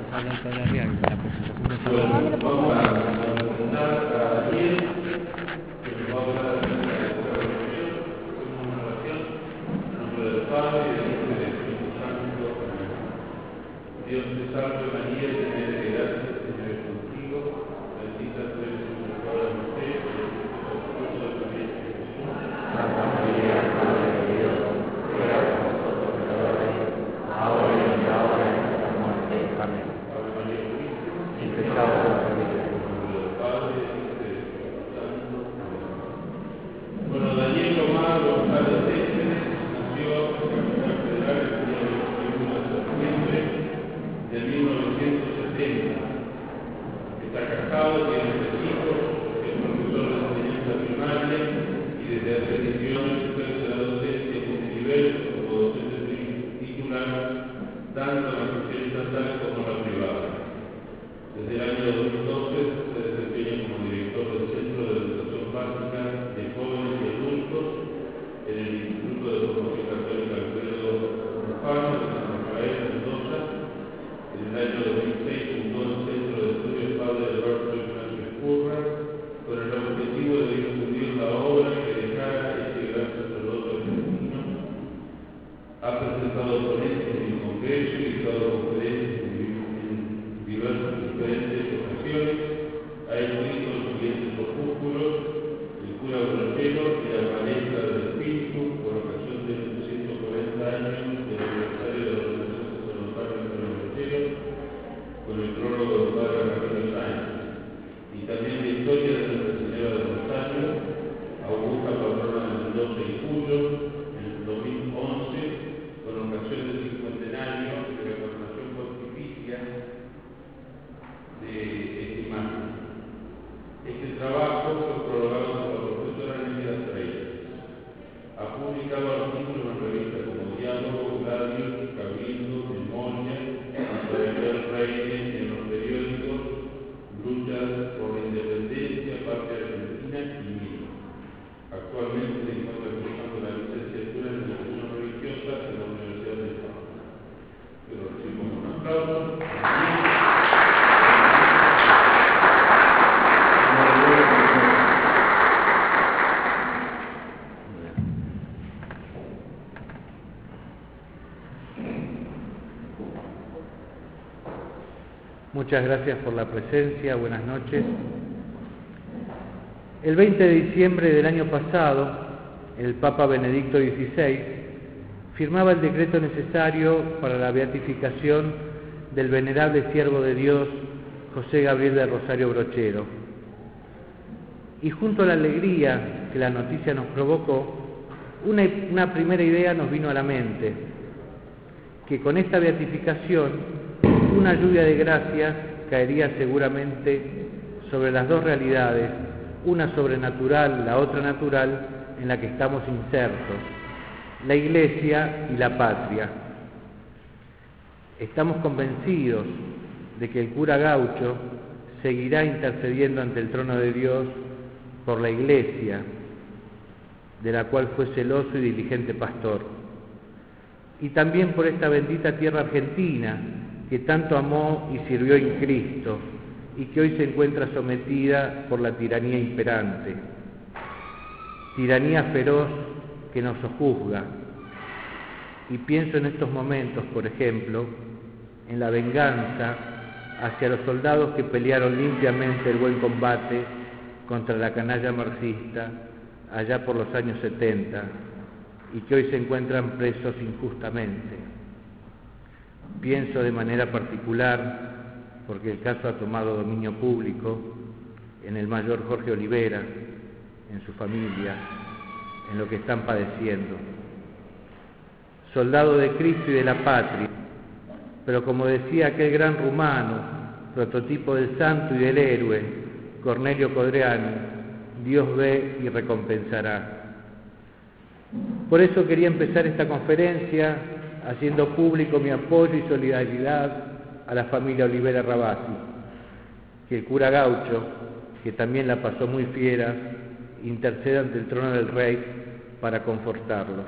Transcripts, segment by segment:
de arriba, la presentación de Muchas gracias por la presencia, buenas noches. El 20 de diciembre del año pasado, el Papa Benedicto XVI firmaba el decreto necesario para la beatificación del venerable siervo de Dios, José Gabriel de Rosario Brochero. Y junto a la alegría que la noticia nos provocó, una, una primera idea nos vino a la mente, que con esta beatificación una lluvia de gracias caería seguramente sobre las dos realidades, una sobrenatural, la otra natural, en la que estamos insertos, la Iglesia y la patria. Estamos convencidos de que el cura gaucho seguirá intercediendo ante el trono de Dios por la Iglesia, de la cual fue celoso y diligente pastor, y también por esta bendita tierra argentina, que tanto amó y sirvió en Cristo y que hoy se encuentra sometida por la tiranía imperante, tiranía feroz que nos sojuzga. Y pienso en estos momentos, por ejemplo, en la venganza hacia los soldados que pelearon limpiamente el buen combate contra la canalla marxista allá por los años 70 y que hoy se encuentran presos injustamente. Pienso de manera particular, porque el caso ha tomado dominio público, en el mayor Jorge Olivera, en su familia, en lo que están padeciendo. Soldado de Cristo y de la patria, pero como decía aquel gran rumano, prototipo del santo y del héroe, Cornelio Codreanu, Dios ve y recompensará. Por eso quería empezar esta conferencia haciendo público mi apoyo y solidaridad a la familia Olivera Rabasi, que el cura Gaucho, que también la pasó muy fiera, interceda ante el trono del Rey para confortarlos.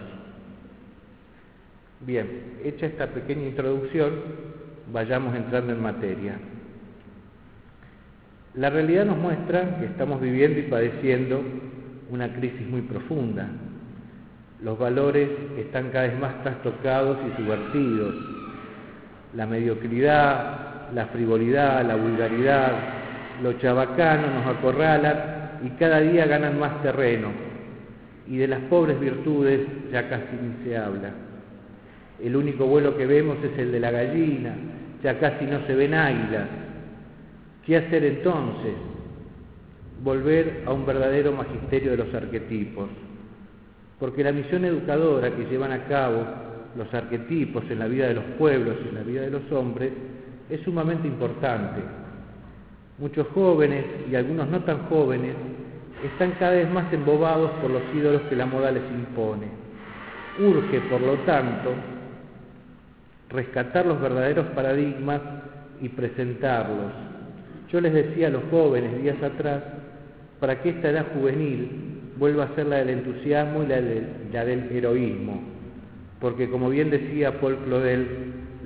Bien, hecha esta pequeña introducción, vayamos entrando en materia. La realidad nos muestra que estamos viviendo y padeciendo una crisis muy profunda. Los valores están cada vez más trastocados y subvertidos. La mediocridad, la frivolidad, la vulgaridad, lo chabacano nos acorralan y cada día ganan más terreno. Y de las pobres virtudes ya casi ni se habla. El único vuelo que vemos es el de la gallina, ya casi no se ven águilas. ¿Qué hacer entonces? Volver a un verdadero magisterio de los arquetipos, porque la misión educadora que llevan a cabo los arquetipos en la vida de los pueblos y en la vida de los hombres es sumamente importante. Muchos jóvenes y algunos no tan jóvenes están cada vez más embobados por los ídolos que la moda les impone. Urge, por lo tanto, rescatar los verdaderos paradigmas y presentarlos. Yo les decía a los jóvenes días atrás, para que esta edad juvenil vuelva a ser la del entusiasmo y la, del heroísmo, porque como bien decía Paul Claudel,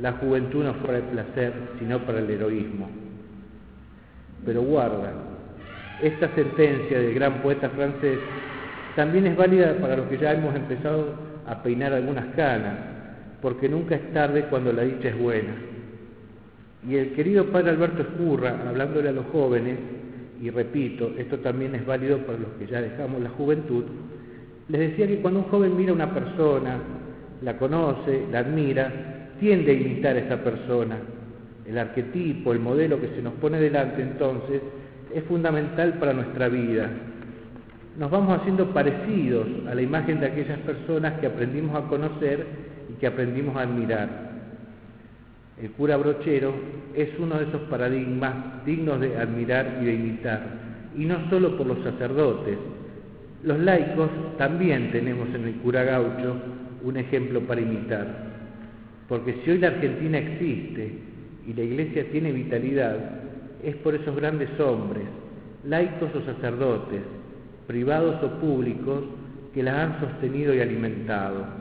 la juventud no fue para el placer, sino para el heroísmo. Pero guarda, esta sentencia del gran poeta francés también es válida para los que ya hemos empezado a peinar algunas canas, porque nunca es tarde cuando la dicha es buena. Y el querido padre Alberto Escurra, hablándole a los jóvenes, y repito, esto también es válido para los que ya dejamos la juventud, les decía que cuando un joven mira a una persona, la conoce, la admira, tiende a imitar a esa persona. El arquetipo, el modelo que se nos pone delante entonces, es fundamental para nuestra vida. Nos vamos haciendo parecidos a la imagen de aquellas personas que aprendimos a conocer y que aprendimos a admirar. El cura brochero es uno de esos paradigmas dignos de admirar y de imitar, y no solo por los sacerdotes. Los laicos también tenemos en el cura gaucho un ejemplo para imitar, porque si hoy la Argentina existe y la iglesia tiene vitalidad, es por esos grandes hombres, laicos o sacerdotes, privados o públicos, que la han sostenido y alimentado.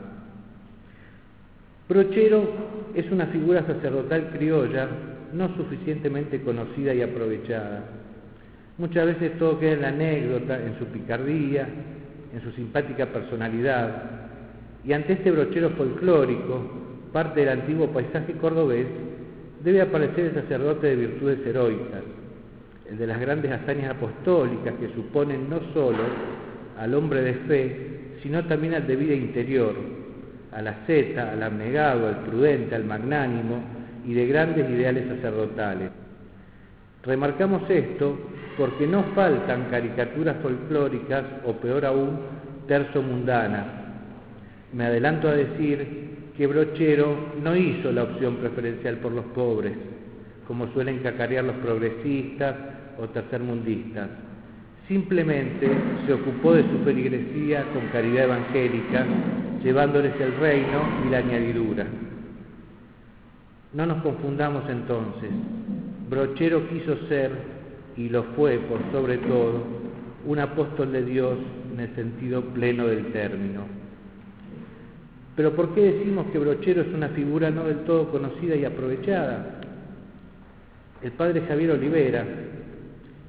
Brochero es una figura sacerdotal criolla no suficientemente conocida y aprovechada. Muchas veces todo queda en la anécdota, en su picardía, en su simpática personalidad. Y ante este brochero folclórico, parte del antiguo paisaje cordobés, debe aparecer el sacerdote de virtudes heroicas, el de las grandes hazañas apostólicas que suponen no solo al hombre de fe, sino también al de vida interior, al asceta, al abnegado, al prudente, al magnánimo y de grandes ideales sacerdotales. Remarcamos esto porque no faltan caricaturas folclóricas o peor aún, terzo mundanas. Me adelanto a decir que Brochero no hizo la opción preferencial por los pobres, como suelen cacarear los progresistas o tercermundistas. Simplemente se ocupó de su feligresía con caridad evangélica, llevándoles el reino y la añadidura. No nos confundamos entonces. Brochero quiso ser, y lo fue por sobre todo, un apóstol de Dios en el sentido pleno del término. Pero ¿por qué decimos que Brochero es una figura no del todo conocida y aprovechada? El padre Javier Olivera,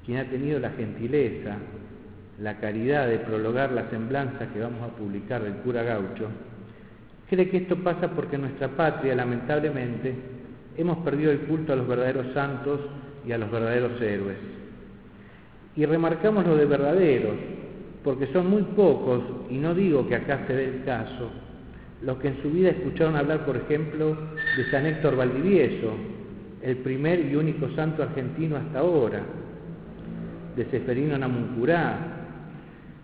quien ha tenido la gentileza, la caridad de prologar la semblanza que vamos a publicar del cura gaucho, cree que esto pasa porque en nuestra patria, lamentablemente, hemos perdido el culto a los verdaderos santos y a los verdaderos héroes. Y remarcamos lo de verdaderos, porque son muy pocos, y no digo que acá se dé el caso, los que en su vida escucharon hablar, por ejemplo, de San Héctor Valdivieso, el primer y único santo argentino hasta ahora, de Seferino Namuncurá,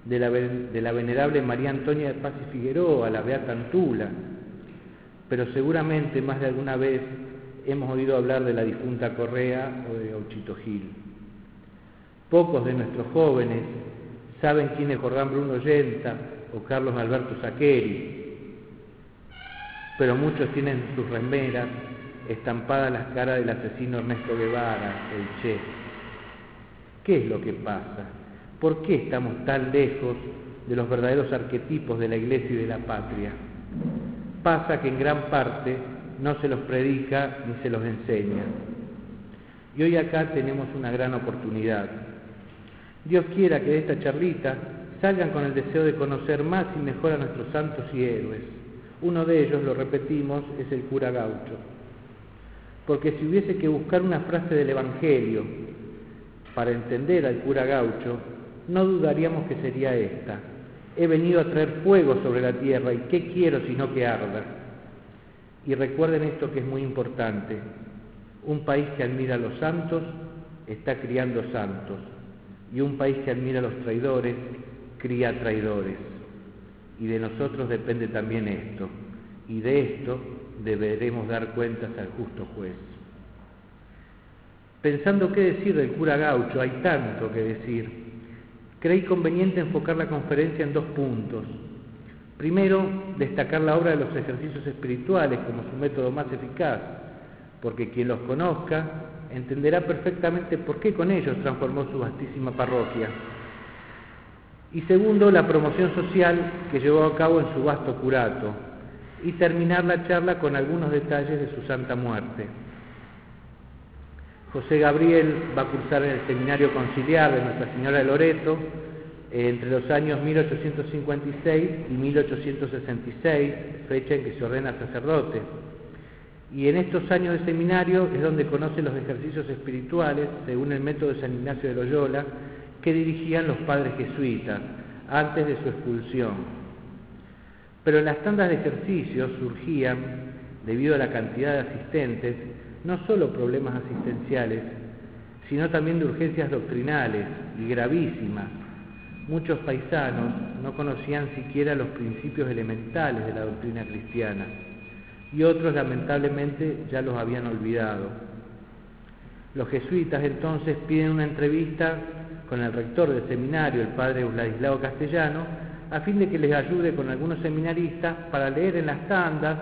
de la, venerable María Antonia de Paz y Figueroa, la Beata Antula, pero seguramente más de alguna vez hemos oído hablar de la difunta Correa o de Auchito Gil. Pocos de nuestros jóvenes saben quién es Jordán Bruno Yenta o Carlos Alberto Saqueri, pero muchos tienen sus remeras estampadas las caras del asesino Ernesto Guevara, el Che. ¿Qué es lo que pasa? ¿Por qué estamos tan lejos de los verdaderos arquetipos de la Iglesia y de la patria? Pasa que en gran parte no se los predica ni se los enseña. Y hoy acá tenemos una gran oportunidad. Dios quiera que de esta charlita salgan con el deseo de conocer más y mejor a nuestros santos y héroes. Uno de ellos, lo repetimos, es el cura gaucho. Porque si hubiese que buscar una frase del Evangelio para entender al cura gaucho, no dudaríamos que sería esta. He venido a traer fuego sobre la tierra y ¿qué quiero sino que arda? Y recuerden esto que es muy importante. Un país que admira a los santos está criando santos. Y un país que admira a los traidores cría traidores. Y de nosotros depende también esto. Y de esto deberemos dar cuentas al justo juez. Pensando qué decir del cura gaucho, hay tanto que decir. Creí conveniente enfocar la conferencia en dos puntos. Primero, destacar la obra de los ejercicios espirituales como su método más eficaz, porque quien los conozca entenderá perfectamente por qué con ellos transformó su vastísima parroquia. Y segundo, la promoción social que llevó a cabo en su vasto curato, y terminar la charla con algunos detalles de su santa muerte. José Gabriel va a cursar en el Seminario Conciliar de Nuestra Señora de Loreto eh, entre los años 1856 y 1866, fecha en que se ordena sacerdote. Y en estos años de seminario es donde conoce los ejercicios espirituales, según el método de San Ignacio de Loyola, que dirigían los padres jesuitas antes de su expulsión. Pero las tandas de ejercicios surgían, debido a la cantidad de asistentes, no solo problemas asistenciales, sino también de urgencias doctrinales y gravísimas. Muchos paisanos no conocían siquiera los principios elementales de la doctrina cristiana y otros lamentablemente ya los habían olvidado. Los jesuitas entonces piden una entrevista con el rector del seminario, el padre Vladislao Castellano, a fin de que les ayude con algunos seminaristas para leer en las tandas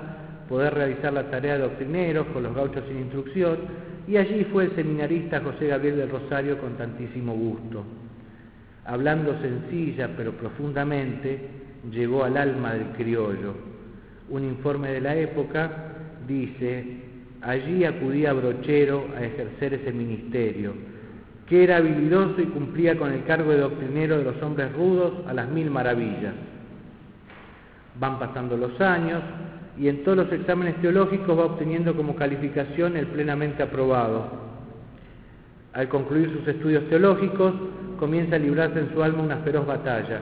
poder realizar la tarea de doctrineros con los gauchos sin instrucción, y allí fue el seminarista José Gabriel del Rosario con tantísimo gusto. Hablando sencilla pero profundamente, llegó al alma del criollo. Un informe de la época dice, allí acudía Brochero a ejercer ese ministerio, que era habilidoso y cumplía con el cargo de doctrinero de los hombres rudos a las mil maravillas. Van pasando los años, y en todos los exámenes teológicos va obteniendo como calificación el plenamente aprobado. Al concluir sus estudios teológicos, comienza a librarse en su alma una feroz batalla.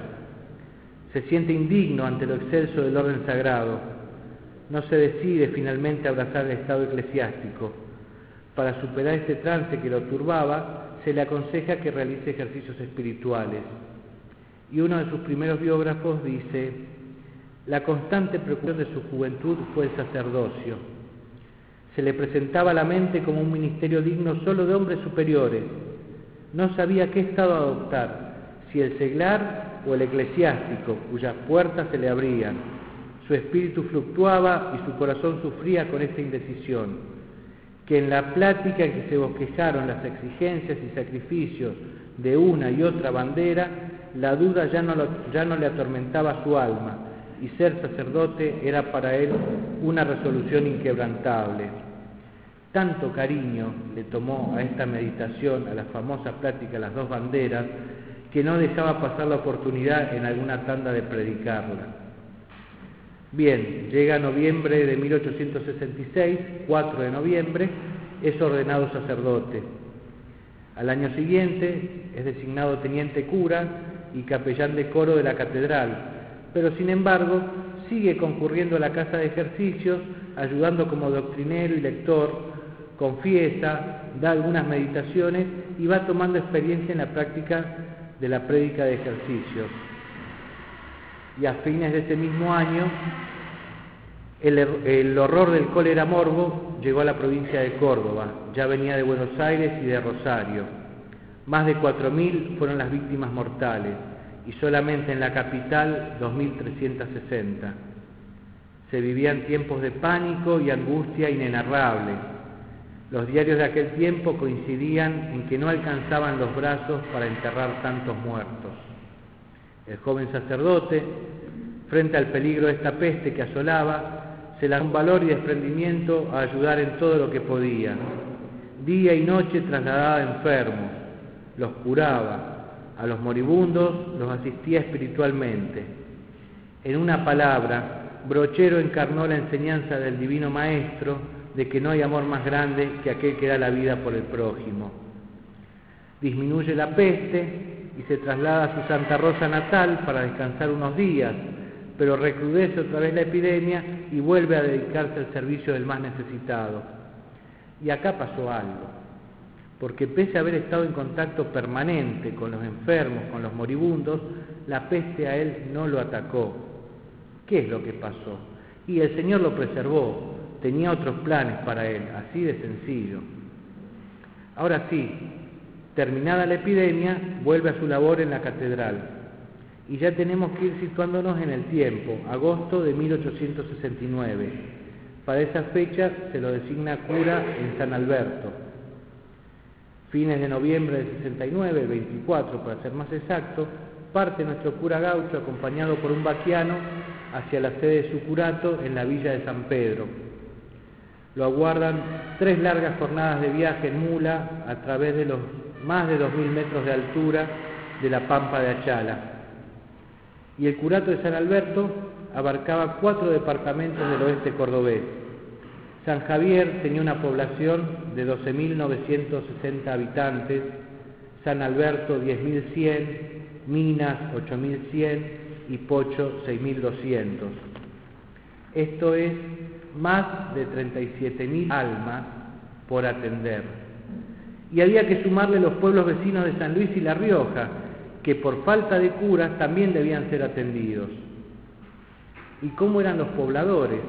Se siente indigno ante lo excelso del orden sagrado. No se decide finalmente a abrazar el estado eclesiástico. Para superar este trance que lo turbaba, se le aconseja que realice ejercicios espirituales. Y uno de sus primeros biógrafos dice, la constante preocupación de su juventud fue el sacerdocio. Se le presentaba a la mente como un ministerio digno solo de hombres superiores. No sabía qué estado adoptar, si el seglar o el eclesiástico, cuyas puertas se le abrían. Su espíritu fluctuaba y su corazón sufría con esta indecisión, que en la plática en que se bosquejaron las exigencias y sacrificios de una y otra bandera, la duda ya no, ya no le atormentaba su alma, y ser sacerdote era para él una resolución inquebrantable. Tanto cariño le tomó a esta meditación, a la famosa plática Las dos banderas, que no dejaba pasar la oportunidad en alguna tanda de predicarla. Bien, llega noviembre de 1866, 4 de noviembre, es ordenado sacerdote. Al año siguiente es designado teniente cura y capellán de coro de la catedral, pero sin embargo sigue concurriendo a la casa de ejercicios, ayudando como doctrinero y lector, confiesa, da algunas meditaciones y va tomando experiencia en la práctica de la prédica de ejercicios. Y a fines de ese mismo año, el, el, horror del cólera morbo llegó a la provincia de Córdoba, ya venía de Buenos Aires y de Rosario. Más de 4.000 fueron las víctimas mortales y solamente en la capital 2.360. Se vivían tiempos de pánico y angustia inenarrables. Los diarios de aquel tiempo coincidían en que no alcanzaban los brazos para enterrar tantos muertos. El joven sacerdote, frente al peligro de esta peste que asolaba, se lanzó con valor y desprendimiento a ayudar en todo lo que podía. Día y noche trasladaba enfermos, los curaba, a los moribundos los asistía espiritualmente. En una palabra, Brochero encarnó la enseñanza del Divino Maestro de que no hay amor más grande que aquel que da la vida por el prójimo. Disminuye la peste y se traslada a su Santa Rosa natal para descansar unos días, pero recrudece otra vez la epidemia y vuelve a dedicarse al servicio del más necesitado. Y acá pasó algo, porque pese a haber estado en contacto permanente con los enfermos, con los moribundos, la peste a él no lo atacó. ¿Qué es lo que pasó? Y el Señor lo preservó, tenía otros planes para él, así de sencillo. Ahora sí, terminada la epidemia, vuelve a su labor en la catedral. Y ya tenemos que ir situándonos en el tiempo, agosto de 1869. Para esa fecha se lo designa cura en San Alberto. Fines de noviembre del 69, 24 para ser más exacto, parte nuestro cura gaucho acompañado por un vaquiano hacia la sede de su curato en la villa de San Pedro. Lo aguardan tres largas jornadas de viaje en mula a través de los más de 2.000 metros de altura de la pampa de Achala. Y el curato de San Alberto abarcaba cuatro departamentos del oeste cordobés. San Javier tenía una población de 12.960 habitantes, San Alberto 10.100, Minas 8.100 y Pocho 6.200. Esto es más de 37.000 almas por atender. Y había que sumarle los pueblos vecinos de San Luis y La Rioja, que por falta de curas también debían ser atendidos. ¿Y cómo eran los pobladores?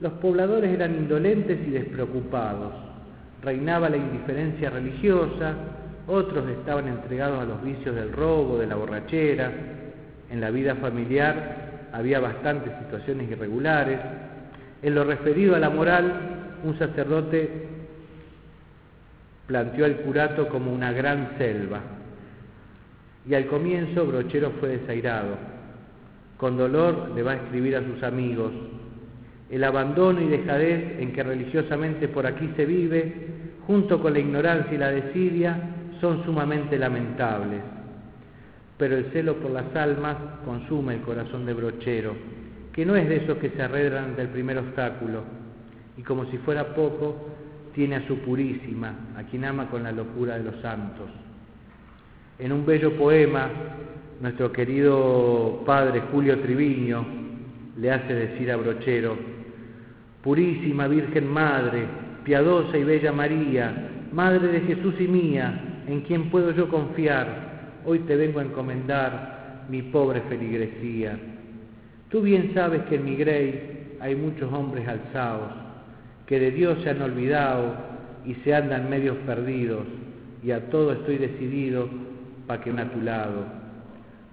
Los pobladores eran indolentes y despreocupados. Reinaba la indiferencia religiosa, otros estaban entregados a los vicios del robo, de la borrachera. En la vida familiar había bastantes situaciones irregulares. En lo referido a la moral, un sacerdote planteó al curato como una gran selva. Y al comienzo Brochero fue desairado. Con dolor le va a escribir a sus amigos. El abandono y dejadez en que religiosamente por aquí se vive, junto con la ignorancia y la desidia, son sumamente lamentables. Pero el celo por las almas consume el corazón de Brochero, que no es de esos que se arredran del primer obstáculo, y como si fuera poco, tiene a su purísima, a quien ama con la locura de los santos. En un bello poema, nuestro querido padre Julio Triviño le hace decir a Brochero, Purísima Virgen Madre, piadosa y bella María, Madre de Jesús y mía, en quien puedo yo confiar, hoy te vengo a encomendar mi pobre feligresía. Tú bien sabes que en mi grey hay muchos hombres alzados, que de Dios se han olvidado y se andan medios perdidos, y a todo estoy decidido para que a tu lado.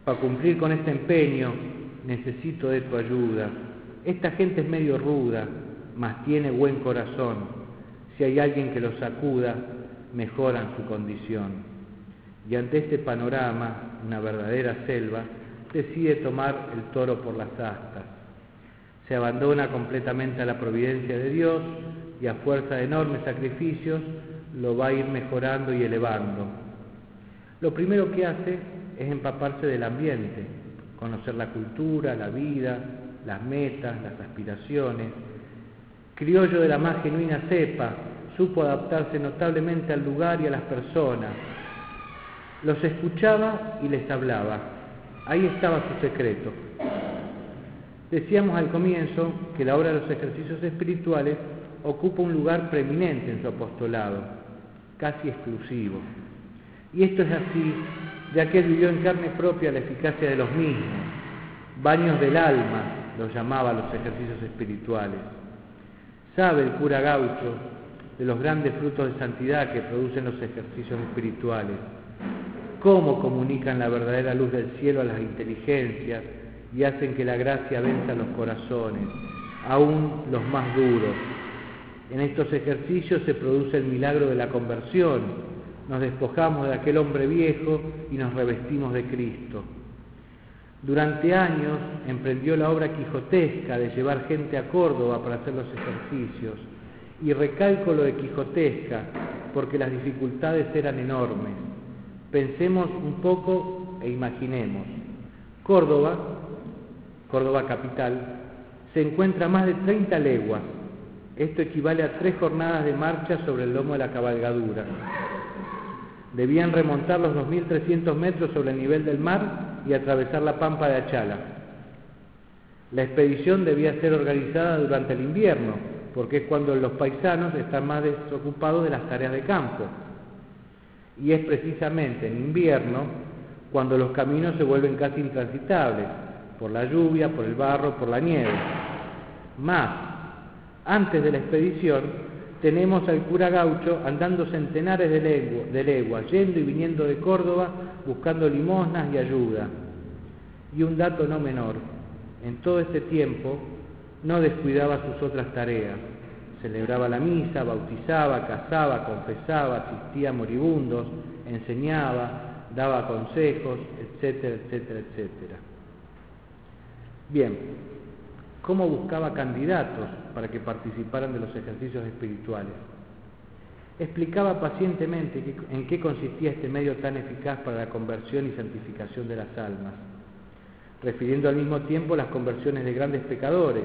Para cumplir con este empeño necesito de tu ayuda. Esta gente es medio ruda, mas tiene buen corazón. Si hay alguien que los sacuda, mejoran su condición. Y ante este panorama, una verdadera selva, decide tomar el toro por las astas. Se abandona completamente a la providencia de Dios y a fuerza de enormes sacrificios lo va a ir mejorando y elevando. Lo primero que hace es empaparse del ambiente, conocer la cultura, la vida, las metas, las aspiraciones. Criollo de la más genuina cepa, supo adaptarse notablemente al lugar y a las personas. Los escuchaba y les hablaba. Ahí estaba su secreto. Decíamos al comienzo que la obra de los ejercicios espirituales ocupa un lugar preeminente en su apostolado, casi exclusivo. Y esto es así, ya que él vivió en carne propia la eficacia de los mismos. Baños del alma los llamaba los ejercicios espirituales. Sabe el cura gaucho de los grandes frutos de santidad que producen los ejercicios espirituales, cómo comunican la verdadera luz del cielo a las inteligencias y hacen que la gracia venza los corazones, aún los más duros. En estos ejercicios se produce el milagro de la conversión, nos despojamos de aquel hombre viejo y nos revestimos de Cristo. Durante años emprendió la obra quijotesca de llevar gente a Córdoba para hacer los ejercicios. Y recalco lo de quijotesca porque las dificultades eran enormes. Pensemos un poco e imaginemos. Córdoba, Córdoba capital, se encuentra a más de 30 leguas. Esto equivale a tres jornadas de marcha sobre el lomo de la cabalgadura. Debían remontar los 2.300 metros sobre el nivel del mar y atravesar la pampa de Achala. La expedición debía ser organizada durante el invierno, porque es cuando los paisanos están más desocupados de las tareas de campo. Y es precisamente en invierno cuando los caminos se vuelven casi intransitables, por la lluvia, por el barro, por la nieve. Más, antes de la expedición, tenemos al cura gaucho andando centenares de, leguas, yendo y viniendo de Córdoba buscando limosnas y ayuda. Y un dato no menor, en todo este tiempo no descuidaba sus otras tareas. Celebraba la misa, bautizaba, casaba, confesaba, asistía a moribundos, enseñaba, daba consejos, etcétera, etcétera, etcétera. Bien, ¿cómo buscaba candidatos para que participaran de los ejercicios espirituales? Explicaba pacientemente en qué consistía este medio tan eficaz para la conversión y santificación de las almas, refiriendo al mismo tiempo las conversiones de grandes pecadores,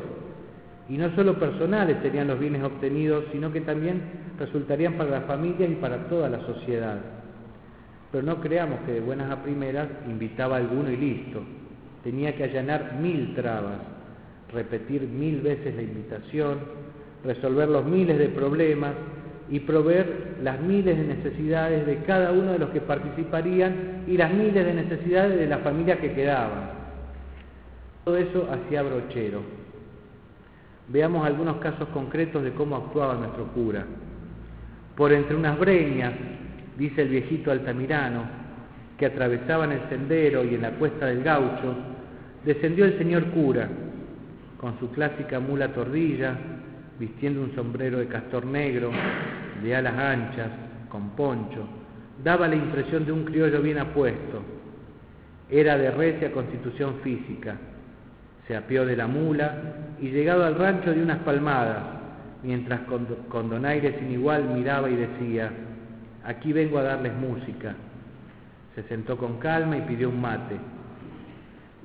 y no solo personales serían los bienes obtenidos, sino que también resultarían para la familia y para toda la sociedad. Pero no creamos que de buenas a primeras invitaba a alguno y listo tenía que allanar mil trabas, repetir mil veces la invitación, resolver los miles de problemas y proveer las miles de necesidades de cada uno de los que participarían y las miles de necesidades de la familia que quedaban. Todo eso hacía brochero. Veamos algunos casos concretos de cómo actuaba nuestro cura. Por entre unas breñas, dice el viejito Altamirano, que atravesaban el sendero y en la cuesta del gaucho, descendió el señor cura, con su clásica mula tordilla, vistiendo un sombrero de castor negro, de alas anchas, con poncho, daba la impresión de un criollo bien apuesto. Era de recia constitución física. Se apió de la mula y llegado al rancho de unas palmadas, mientras con, con donaire sin igual miraba y decía, aquí vengo a darles música. Se sentó con calma y pidió un mate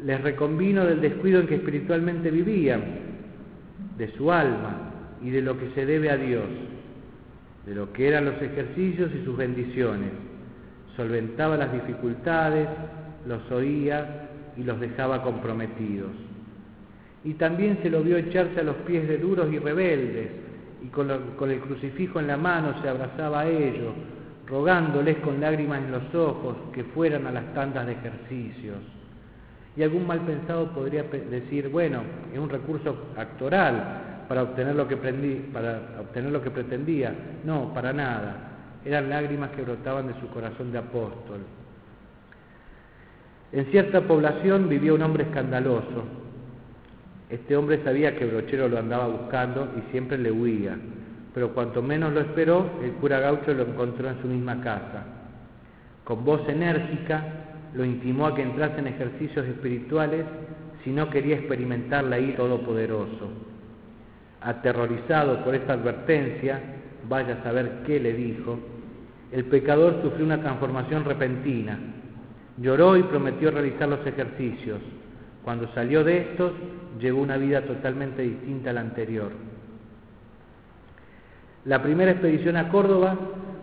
les reconvino del descuido en que espiritualmente vivían, de su alma y de lo que se debe a Dios, de lo que eran los ejercicios y sus bendiciones. Solventaba las dificultades, los oía y los dejaba comprometidos. Y también se lo vio echarse a los pies de duros y rebeldes, y con, el crucifijo en la mano se abrazaba a ellos, rogándoles con lágrimas en los ojos que fueran a las tandas de ejercicios. Y algún mal pensado podría decir, bueno, es un recurso actoral para obtener lo que, lo que pretendía. No, para nada. Eran lágrimas que brotaban de su corazón de apóstol. En cierta población vivía un hombre escandaloso. Este hombre sabía que Brochero lo andaba buscando y siempre le huía, pero cuanto menos lo esperó, el cura gaucho lo encontró en su misma casa. Con voz enérgica, lo intimó a que entrase en ejercicios espirituales si no quería experimentar la ira todopoderoso. Aterrorizado por esta advertencia, vaya a saber qué le dijo, el pecador sufrió una transformación repentina. Lloró y prometió realizar los ejercicios. Cuando salió de estos, llevó una vida totalmente distinta a la anterior. La primera expedición a Córdoba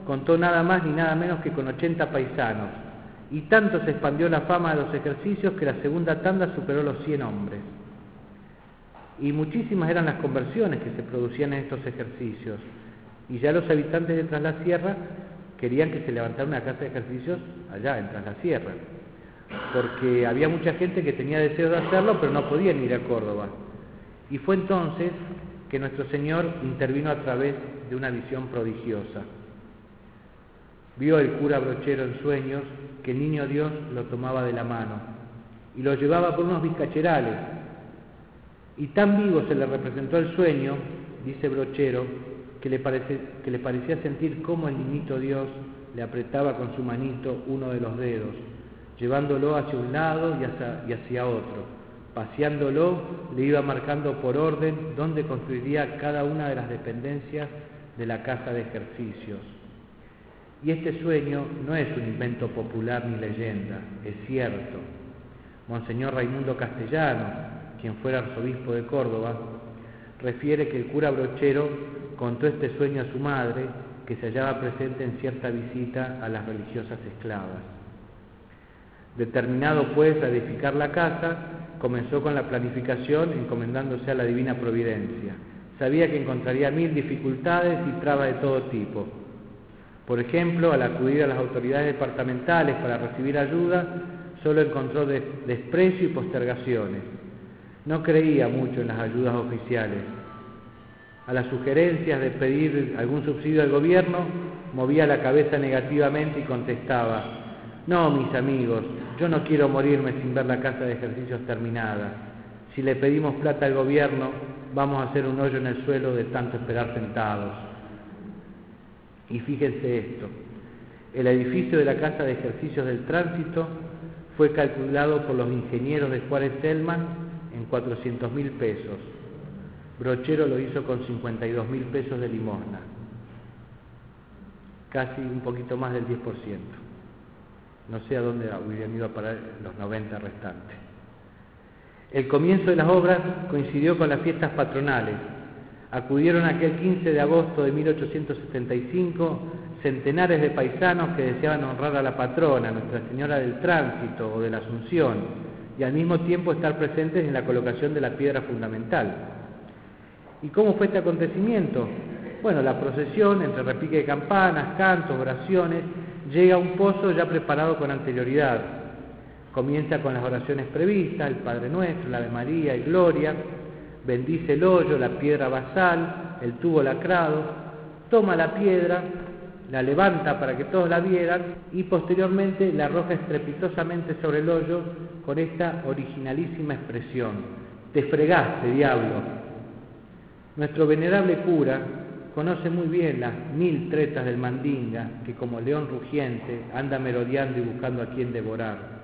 contó nada más ni nada menos que con 80 paisanos, y tanto se expandió la fama de los ejercicios que la segunda tanda superó los 100 hombres. Y muchísimas eran las conversiones que se producían en estos ejercicios. Y ya los habitantes de Tras la Sierra querían que se levantara una casa de ejercicios allá, en Tras la Sierra. Porque había mucha gente que tenía deseo de hacerlo, pero no podían ir a Córdoba. Y fue entonces que nuestro Señor intervino a través de una visión prodigiosa. Vio el cura brochero en sueños que el niño Dios lo tomaba de la mano y lo llevaba por unos bizcacherales. Y tan vivo se le representó el sueño, dice Brochero, que le, parecía sentir cómo el niñito Dios le apretaba con su manito uno de los dedos, llevándolo hacia un lado y hacia, y hacia otro. Paseándolo, le iba marcando por orden dónde construiría cada una de las dependencias de la casa de ejercicios. Y este sueño no es un invento popular ni leyenda, es cierto. Monseñor Raimundo Castellano, quien fuera arzobispo de Córdoba, refiere que el cura Brochero contó este sueño a su madre, que se hallaba presente en cierta visita a las religiosas esclavas. Determinado pues a edificar la casa, comenzó con la planificación encomendándose a la divina providencia. Sabía que encontraría mil dificultades y trabas de todo tipo. Por ejemplo, al acudir a las autoridades departamentales para recibir ayuda, solo encontró desprecio y postergaciones. No creía mucho en las ayudas oficiales. A las sugerencias de pedir algún subsidio al gobierno, movía la cabeza negativamente y contestaba, no, mis amigos, yo no quiero morirme sin ver la casa de ejercicios terminada. Si le pedimos plata al gobierno, vamos a hacer un hoyo en el suelo de tanto esperar sentados. Y fíjense esto, el edificio de la Casa de Ejercicios del Tránsito fue calculado por los ingenieros de Juárez Selman en 400 mil pesos. Brochero lo hizo con 52 mil pesos de limosna, casi un poquito más del 10%. No sé a dónde hubieran ido a parar los 90 restantes. El comienzo de las obras coincidió con las fiestas patronales. Acudieron aquel 15 de agosto de 1875 centenares de paisanos que deseaban honrar a la patrona, Nuestra Señora del Tránsito o de la Asunción, y al mismo tiempo estar presentes en la colocación de la piedra fundamental. ¿Y cómo fue este acontecimiento? Bueno, la procesión, entre repique de campanas, cantos, oraciones, llega a un pozo ya preparado con anterioridad. Comienza con las oraciones previstas, el Padre Nuestro, la Ave María y Gloria, bendice el hoyo, la piedra basal, el tubo lacrado, toma la piedra, la levanta para que todos la vieran y posteriormente la arroja estrepitosamente sobre el hoyo con esta originalísima expresión, te fregaste, diablo. Nuestro venerable cura conoce muy bien las mil tretas del mandinga que como león rugiente anda merodeando y buscando a quien devorar.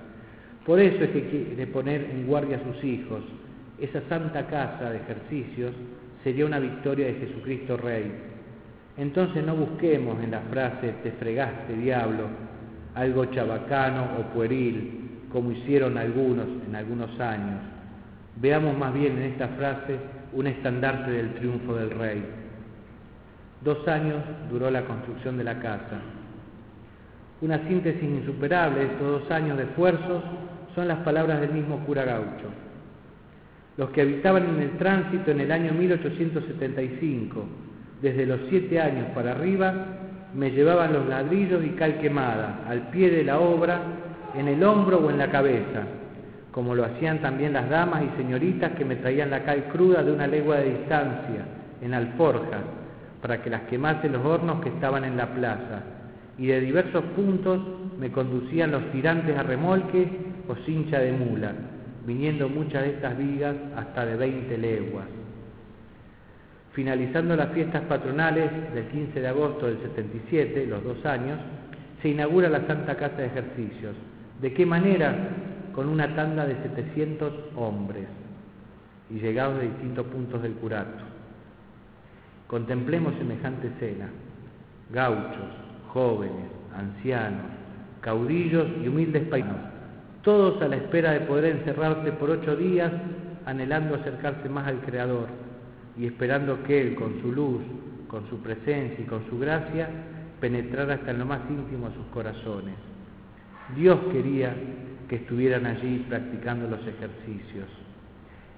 Por eso es que quiere poner en guardia a sus hijos. Esa santa casa de ejercicios sería una victoria de Jesucristo Rey. Entonces no busquemos en la frase te fregaste diablo algo chabacano o pueril, como hicieron algunos en algunos años. Veamos más bien en esta frase un estandarte del triunfo del Rey. Dos años duró la construcción de la casa. Una síntesis insuperable de estos dos años de esfuerzos son las palabras del mismo cura gaucho. Los que habitaban en el tránsito en el año 1875, desde los siete años para arriba, me llevaban los ladrillos y cal quemada, al pie de la obra, en el hombro o en la cabeza, como lo hacían también las damas y señoritas que me traían la cal cruda de una legua de distancia, en alforjas, para que las quemase los hornos que estaban en la plaza, y de diversos puntos me conducían los tirantes a remolque o cincha de mula, viniendo muchas de estas vigas hasta de 20 leguas. Finalizando las fiestas patronales del 15 de agosto del 77, los dos años, se inaugura la Santa Casa de Ejercicios. ¿De qué manera? Con una tanda de 700 hombres y llegados de distintos puntos del curato. Contemplemos semejante escena. Gauchos, jóvenes, ancianos, caudillos y humildes paisanos, todos a la espera de poder encerrarse por ocho días, anhelando acercarse más al Creador y esperando que Él, con su luz, con su presencia y con su gracia, penetrara hasta en lo más íntimo de sus corazones. Dios quería que estuvieran allí practicando los ejercicios.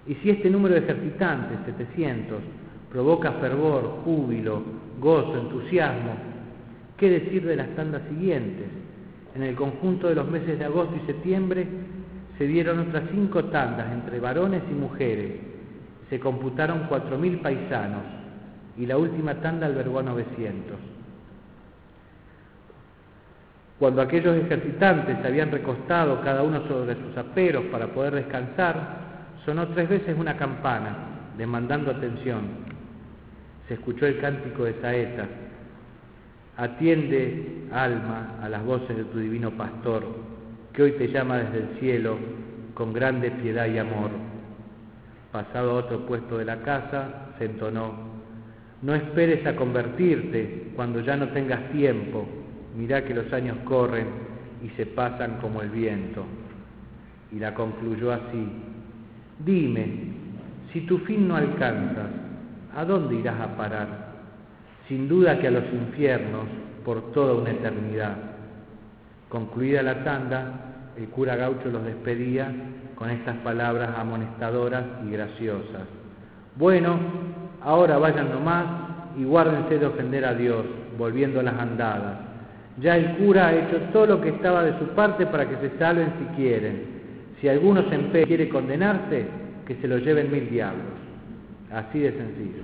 Y si este número de ejercitantes, 700, provoca fervor, júbilo, gozo, entusiasmo. ¿Qué decir de las tandas siguientes? En el conjunto de los meses de agosto y septiembre se dieron otras cinco tandas entre varones y mujeres. Se computaron cuatro mil paisanos y la última tanda albergó a 900. Cuando aquellos ejercitantes se habían recostado cada uno sobre sus aperos para poder descansar, sonó tres veces una campana, demandando atención se escuchó el cántico de saeta. Atiende, alma, a las voces de tu divino pastor. que hoy te llama desde el cielo con grande piedad y amor. Pasado a otro puesto de la casa, se entonó, no esperes a convertirte cuando ya no tengas tiempo, mirá que los años corren y se pasan como el viento. Y la concluyó así, dime, si tu fin no alcanzas, ¿a dónde irás a parar? Sin duda que a los infiernos por toda una eternidad. Concluida la tanda, el cura gaucho los despedía con estas palabras amonestadoras y graciosas. Bueno, ahora vayan nomás y guárdense de ofender a Dios, volviendo a las andadas. Ya el cura ha hecho todo lo que estaba de su parte para que se salven si quieren. Si alguno se empeña quiere condenarse, que se lo lleven mil diablos. Así de sencillo.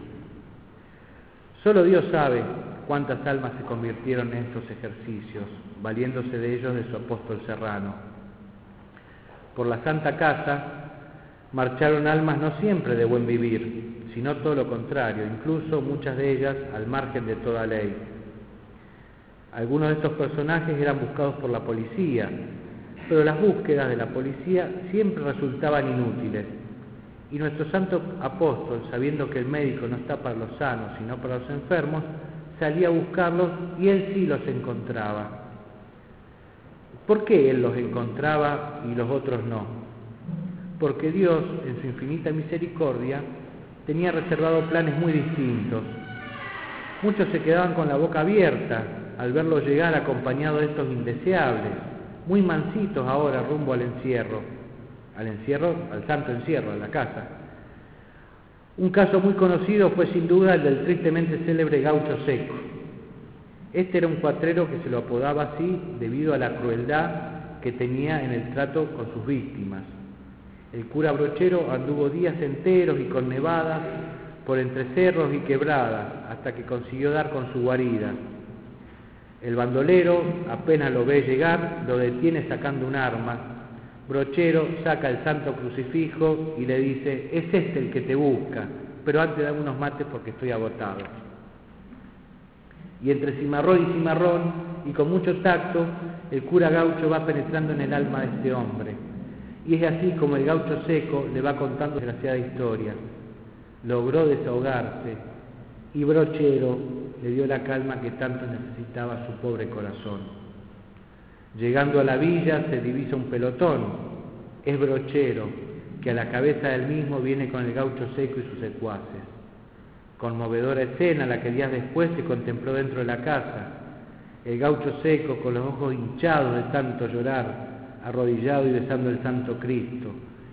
Solo Dios sabe cuántas almas se convirtieron en estos ejercicios, valiéndose de ellos de su apóstol serrano. Por la Santa Casa marcharon almas no siempre de buen vivir, sino todo lo contrario, incluso muchas de ellas al margen de toda ley. Algunos de estos personajes eran buscados por la policía, pero las búsquedas de la policía siempre resultaban inútiles. Y nuestro santo apóstol, sabiendo que el médico no está para los sanos, sino para los enfermos, salía a buscarlos y él sí los encontraba. ¿Por qué él los encontraba y los otros no? Porque Dios, en su infinita misericordia, tenía reservado planes muy distintos. Muchos se quedaban con la boca abierta al verlo llegar acompañado de estos indeseables, muy mansitos ahora rumbo al encierro, al encierro, al santo encierro, a la casa. Un caso muy conocido fue sin duda el del tristemente célebre gaucho seco. Este era un cuatrero que se lo apodaba así debido a la crueldad que tenía en el trato con sus víctimas. El cura brochero anduvo días enteros y con nevadas por entre cerros y quebradas hasta que consiguió dar con su guarida. El bandolero apenas lo ve llegar, lo detiene sacando un arma. Brochero saca el santo crucifijo y le dice, es este el que te busca, pero antes dame unos mates porque estoy agotado. Y entre cimarrón y cimarrón, y con mucho tacto, el cura gaucho va penetrando en el alma de este hombre. Y es así como el gaucho seco le va contando desgraciada historia. Logró desahogarse y Brochero le dio la calma que tanto necesitaba su pobre corazón. Llegando a la villa se divisa un pelotón. Es Brochero, que a la cabeza del mismo viene con el gaucho seco y sus secuaces. Conmovedora escena la que días después se contempló dentro de la casa. El gaucho seco, con los ojos hinchados de tanto llorar, arrodillado y besando el Santo Cristo.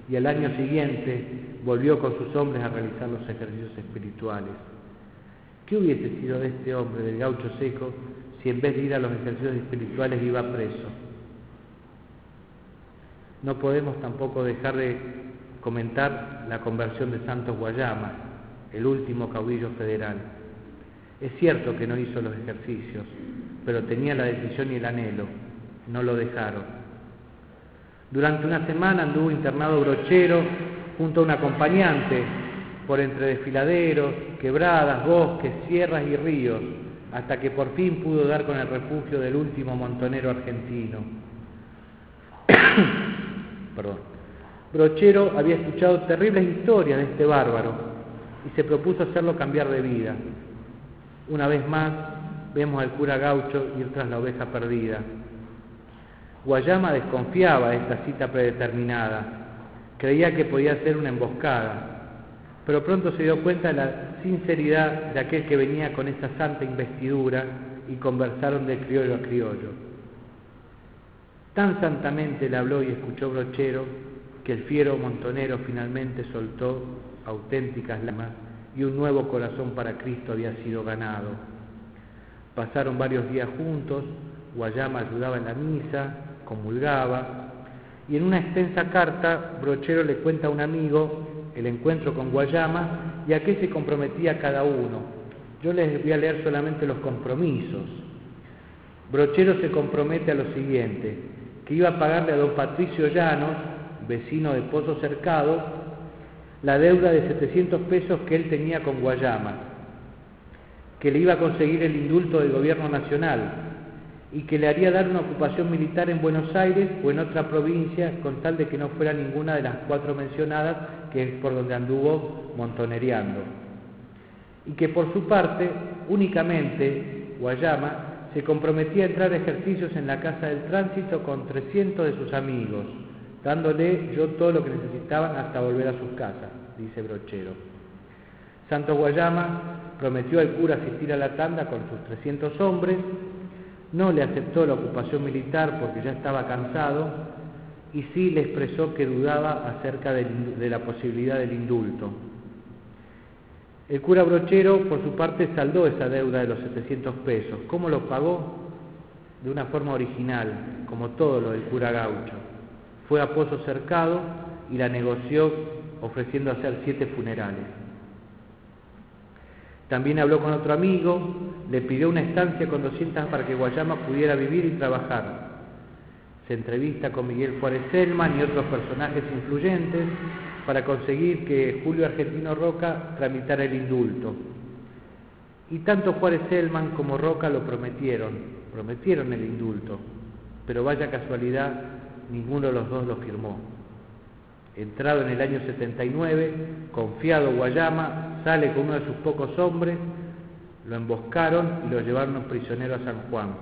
Y al año siguiente volvió con sus hombres a realizar los ejercicios espirituales. ¿Qué hubiese sido de este hombre, del gaucho seco, si en vez de ir a los ejercicios espirituales iba preso? No podemos tampoco dejar de comentar la conversión de Santos Guayama, el último caudillo federal. Es cierto que no hizo los ejercicios, pero tenía la decisión y el anhelo, no lo dejaron. Durante una semana anduvo internado brochero junto a un acompañante por entre desfiladeros, quebradas, bosques, sierras y ríos, hasta que por fin pudo dar con el refugio del último montonero argentino. Brochero había escuchado terribles historias de este bárbaro y se propuso hacerlo cambiar de vida. Una vez más vemos al cura gaucho ir tras la oveja perdida. Guayama desconfiaba de esta cita predeterminada. Creía que podía ser una emboscada, pero pronto se dio cuenta de la sinceridad de aquel que venía con esa santa investidura y conversaron de criollo a criollo. Tan santamente le habló y escuchó Brochero que el fiero montonero finalmente soltó auténticas lágrimas y un nuevo corazón para Cristo había sido ganado. Pasaron varios días juntos, Guayama ayudaba en la misa, comulgaba, y en una extensa carta Brochero le cuenta a un amigo el encuentro con Guayama y a qué se comprometía cada uno. Yo les voy a leer solamente los compromisos. Brochero se compromete a lo siguiente, que iba a pagarle a don Patricio Llanos, vecino de Pozo Cercado, la deuda de 700 pesos que él tenía con Guayama, que le iba a conseguir el indulto del gobierno nacional y que le haría dar una ocupación militar en Buenos Aires o en otra provincia con tal de que no fuera ninguna de las cuatro mencionadas que es por donde anduvo montonereando. Y que por su parte únicamente Guayama se comprometía a entrar a ejercicios en la Casa del Tránsito con 300 de sus amigos, dándole yo todo lo que necesitaban hasta volver a sus casas, dice Brochero. Santos Guayama prometió al cura asistir a la tanda con sus 300 hombres, no le aceptó la ocupación militar porque ya estaba cansado y sí le expresó que dudaba acerca de, la posibilidad del indulto. El cura Brochero, por su parte, saldó esa deuda de los 700 pesos. ¿Cómo lo pagó? De una forma original, como todo lo del cura gaucho. Fue a Pozo Cercado y la negoció ofreciendo hacer siete funerales. También habló con otro amigo, le pidió una estancia con 200 para que Guayama pudiera vivir y trabajar. Se entrevista con Miguel Juárez Selman y otros personajes influyentes para conseguir que Julio Argentino Roca tramitara el indulto. Y tanto Juárez Selman como Roca lo prometieron, prometieron el indulto, pero vaya casualidad, ninguno de los dos lo firmó. Entrado en el año 79, confiado Guayama, sale con uno de sus pocos hombres, lo emboscaron y lo llevaron prisionero a San Juan,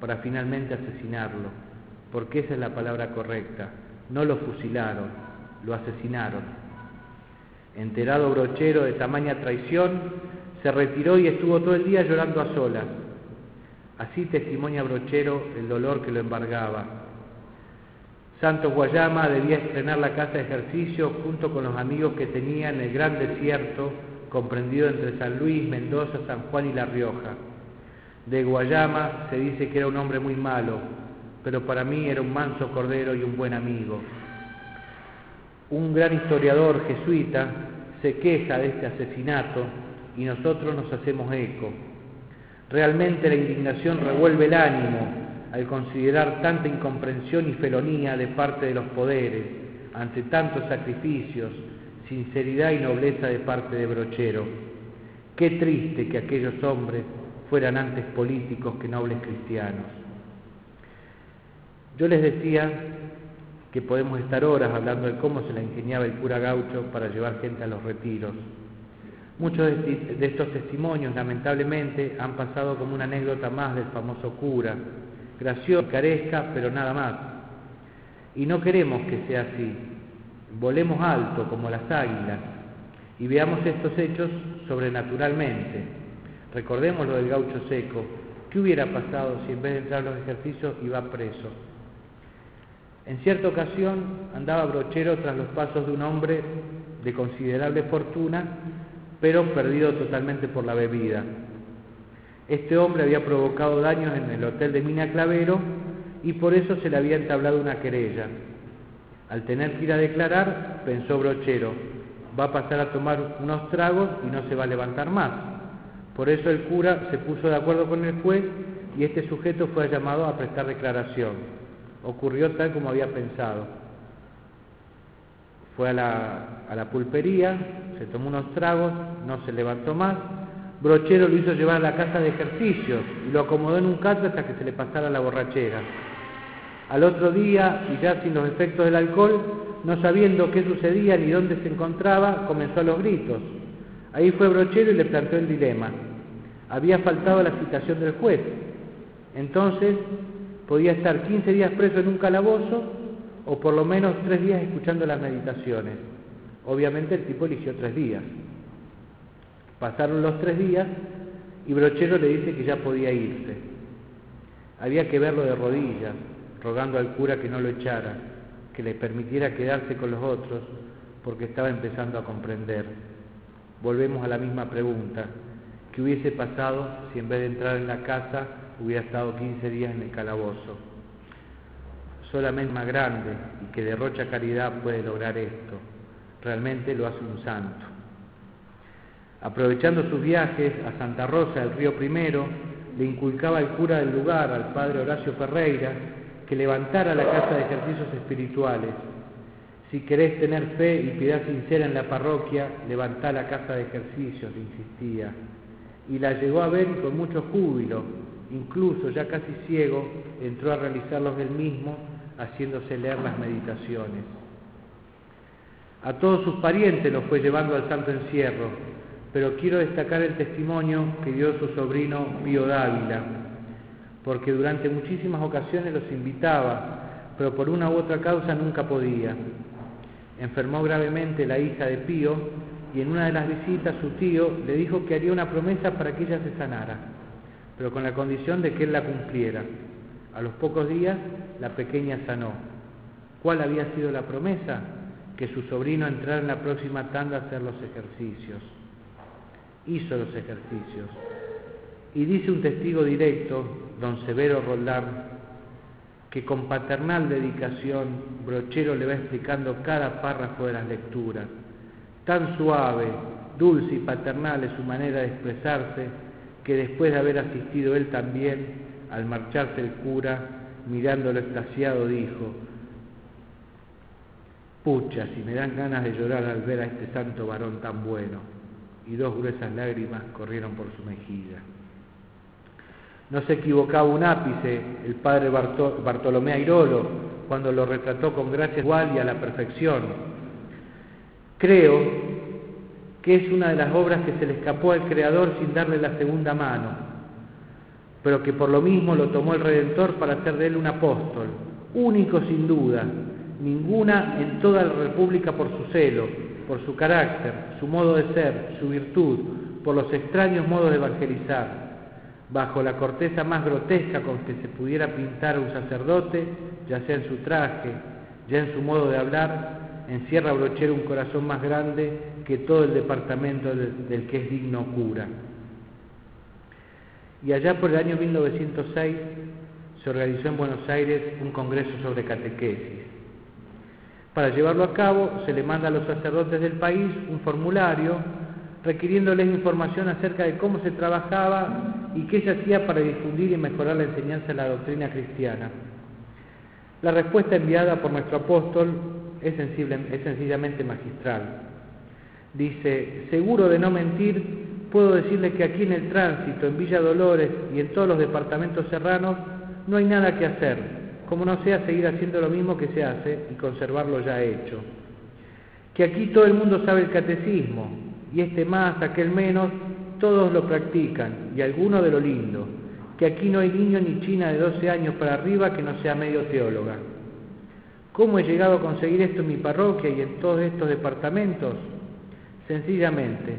para finalmente asesinarlo, porque esa es la palabra correcta. No lo fusilaron, lo asesinaron. Enterado brochero de tamaña traición, se retiró y estuvo todo el día llorando a solas. Así testimonia Brochero el dolor que lo embargaba. Santos Guayama debía estrenar la casa de ejercicio junto con los amigos que tenía en el gran desierto comprendido entre San Luis, Mendoza, San Juan y La Rioja. De Guayama se dice que era un hombre muy malo, pero para mí era un manso cordero y un buen amigo. Un gran historiador jesuita se queja de este asesinato y nosotros nos hacemos eco. Realmente la indignación revuelve el ánimo al considerar tanta incomprensión y felonía de parte de los poderes ante tantos sacrificios, sinceridad y nobleza de parte de Brochero. Qué triste que aquellos hombres fueran antes políticos que nobles cristianos. Yo les decía que podemos estar horas hablando de cómo se la ingeniaba el cura gaucho para llevar gente a los retiros. Muchos de estos testimonios, lamentablemente, han pasado como una anécdota más del famoso cura, gracioso, carezca, pero nada más. Y no queremos que sea así. Volemos alto como las águilas y veamos estos hechos sobrenaturalmente. Recordemos lo del gaucho seco. ¿Qué hubiera pasado si en vez de entrar a los ejercicios iba preso? En cierta ocasión andaba brochero tras los pasos de un hombre de considerable fortuna, pero perdido totalmente por la bebida. Este hombre había provocado daños en el hotel de Mina Clavero y por eso se le había entablado una querella. Al tener que ir a declarar, pensó Brochero, va a pasar a tomar unos tragos y no se va a levantar más. Por eso el cura se puso de acuerdo con el juez y este sujeto fue llamado a prestar declaración. Ocurrió tal como había pensado. Fue a la, a la pulpería, se tomó unos tragos, no se levantó más Brochero lo hizo llevar a la casa de ejercicios y lo acomodó en un caso hasta que se le pasara la borrachera. Al otro día, y ya sin los efectos del alcohol, no sabiendo qué sucedía ni dónde se encontraba, comenzó a los gritos. Ahí fue Brochero y le planteó el dilema. Había faltado la citación del juez. Entonces, podía estar 15 días preso en un calabozo o por lo menos tres días escuchando las meditaciones. Obviamente el tipo eligió tres días. Pasaron los tres días y Brochero le dice que ya podía irse. Había que verlo de rodillas, rogando al cura que no lo echara, que le permitiera quedarse con los otros, porque estaba empezando a comprender. Volvemos a la misma pregunta. ¿Qué hubiese pasado si en vez de entrar en la casa hubiera estado 15 días en el calabozo? Solamente más grande y que derrocha caridad puede lograr esto. Realmente lo hace un santo. Aprovechando sus viajes a Santa Rosa del Río Primero, le inculcaba al cura del lugar, al padre Horacio Ferreira, que levantara la casa de ejercicios espirituales. Si querés tener fe y piedad sincera en la parroquia, levantá la casa de ejercicios, insistía. Y la llegó a ver con mucho júbilo, Incluso, ya casi ciego, entró a realizarlos él mismo, haciéndose leer las meditaciones. A todos sus parientes los fue llevando al santo encierro, pero quiero destacar el testimonio que dio su sobrino Pío Dávila, porque durante muchísimas ocasiones los invitaba, pero por una u otra causa nunca podía. Enfermó gravemente la hija de Pío y en una de las visitas su tío le dijo que haría una promesa para que ella se sanara, pero con la condición de que él la cumpliera. A los pocos días la pequeña sanó. ¿Cuál había sido la promesa? Que su sobrino entrara en la próxima tanda a hacer los ejercicios. Hizo los ejercicios. Y dice un testigo directo, don Severo Roldán, que con paternal dedicación Brochero le va explicando cada párrafo de las lecturas. Tan suave, dulce y paternal es su manera de expresarse que después de haber asistido él también, al marcharse el cura, mirándolo extasiado, dijo, pucha, si me dan ganas de llorar al ver a este santo varón tan bueno. Y dos gruesas lágrimas corrieron por su mejilla. No se equivocaba un ápice el padre Bartolomé Airolo cuando lo retrató con gracia igual y a la perfección. Creo que es una de las obras que se le escapó al Creador sin darle la segunda mano, pero que por lo mismo lo tomó el Redentor para hacer de él un apóstol, único sin duda, ninguna en toda la República por su celo, por su carácter, su modo de ser, su virtud, por los extraños modos de evangelizar bajo la corteza más grotesca con que se pudiera pintar un sacerdote, ya sea en su traje, ya en su modo de hablar, encierra Brochero un corazón más grande que todo el departamento del, que es digno cura. Y allá por el año 1906 se organizó en Buenos Aires un congreso sobre catequesis. Para llevarlo a cabo se le manda a los sacerdotes del país un formulario requiriéndoles información acerca de cómo se trabajaba y qué se hacía para difundir y mejorar la enseñanza de la doctrina cristiana. La respuesta enviada por nuestro apóstol es, sencillamente magistral. Dice, seguro de no mentir, puedo decirle que aquí en el tránsito, en Villa Dolores y en todos los departamentos serranos, no hay nada que hacer, como no sea seguir haciendo lo mismo que se hace y conservarlo ya hecho. Que aquí todo el mundo sabe el catecismo, y este más, aquel menos, todos lo practican, y alguno de lo lindo, que aquí no hay niño ni china de 12 años para arriba que no sea medio teóloga. ¿Cómo he llegado a conseguir esto en mi parroquia y en todos estos departamentos? Sencillamente,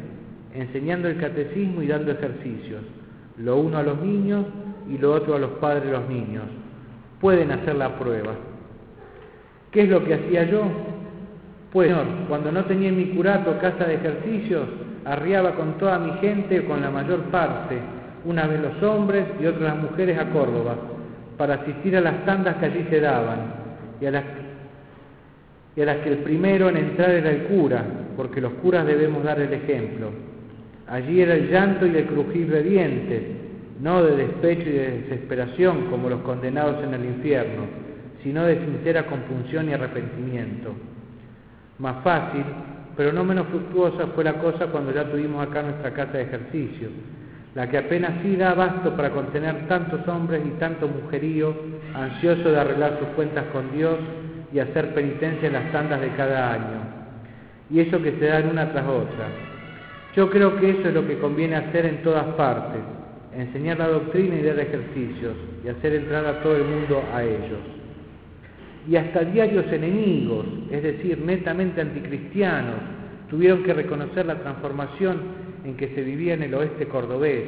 enseñando el catecismo y dando ejercicios, lo uno a los niños y lo otro a los padres de los niños. Pueden hacer la prueba. ¿Qué es lo que hacía yo? Pues, Señor, cuando no tenía en mi curato casa de ejercicios, arriaba con toda mi gente, con la mayor parte, una vez los hombres y otras las mujeres a Córdoba, para asistir a las tandas que allí se daban, y a las, y a las que el primero en entrar era el cura, porque los curas debemos dar el ejemplo. Allí era el llanto y el crujir de dientes, no de despecho y de desesperación como los condenados en el infierno, sino de sincera compunción y arrepentimiento. Más fácil, pero no menos fructuosa fue la cosa cuando ya tuvimos acá nuestra casa de ejercicio, la que apenas sí da abasto para contener tantos hombres y tanto mujerío ansioso de arreglar sus cuentas con Dios y hacer penitencia en las tandas de cada año. Y eso que se dan una tras otra. Yo creo que eso es lo que conviene hacer en todas partes, enseñar la doctrina y dar ejercicios y hacer entrar a todo el mundo a ellos y hasta diarios enemigos, es decir, netamente anticristianos, tuvieron que reconocer la transformación en que se vivía en el oeste cordobés.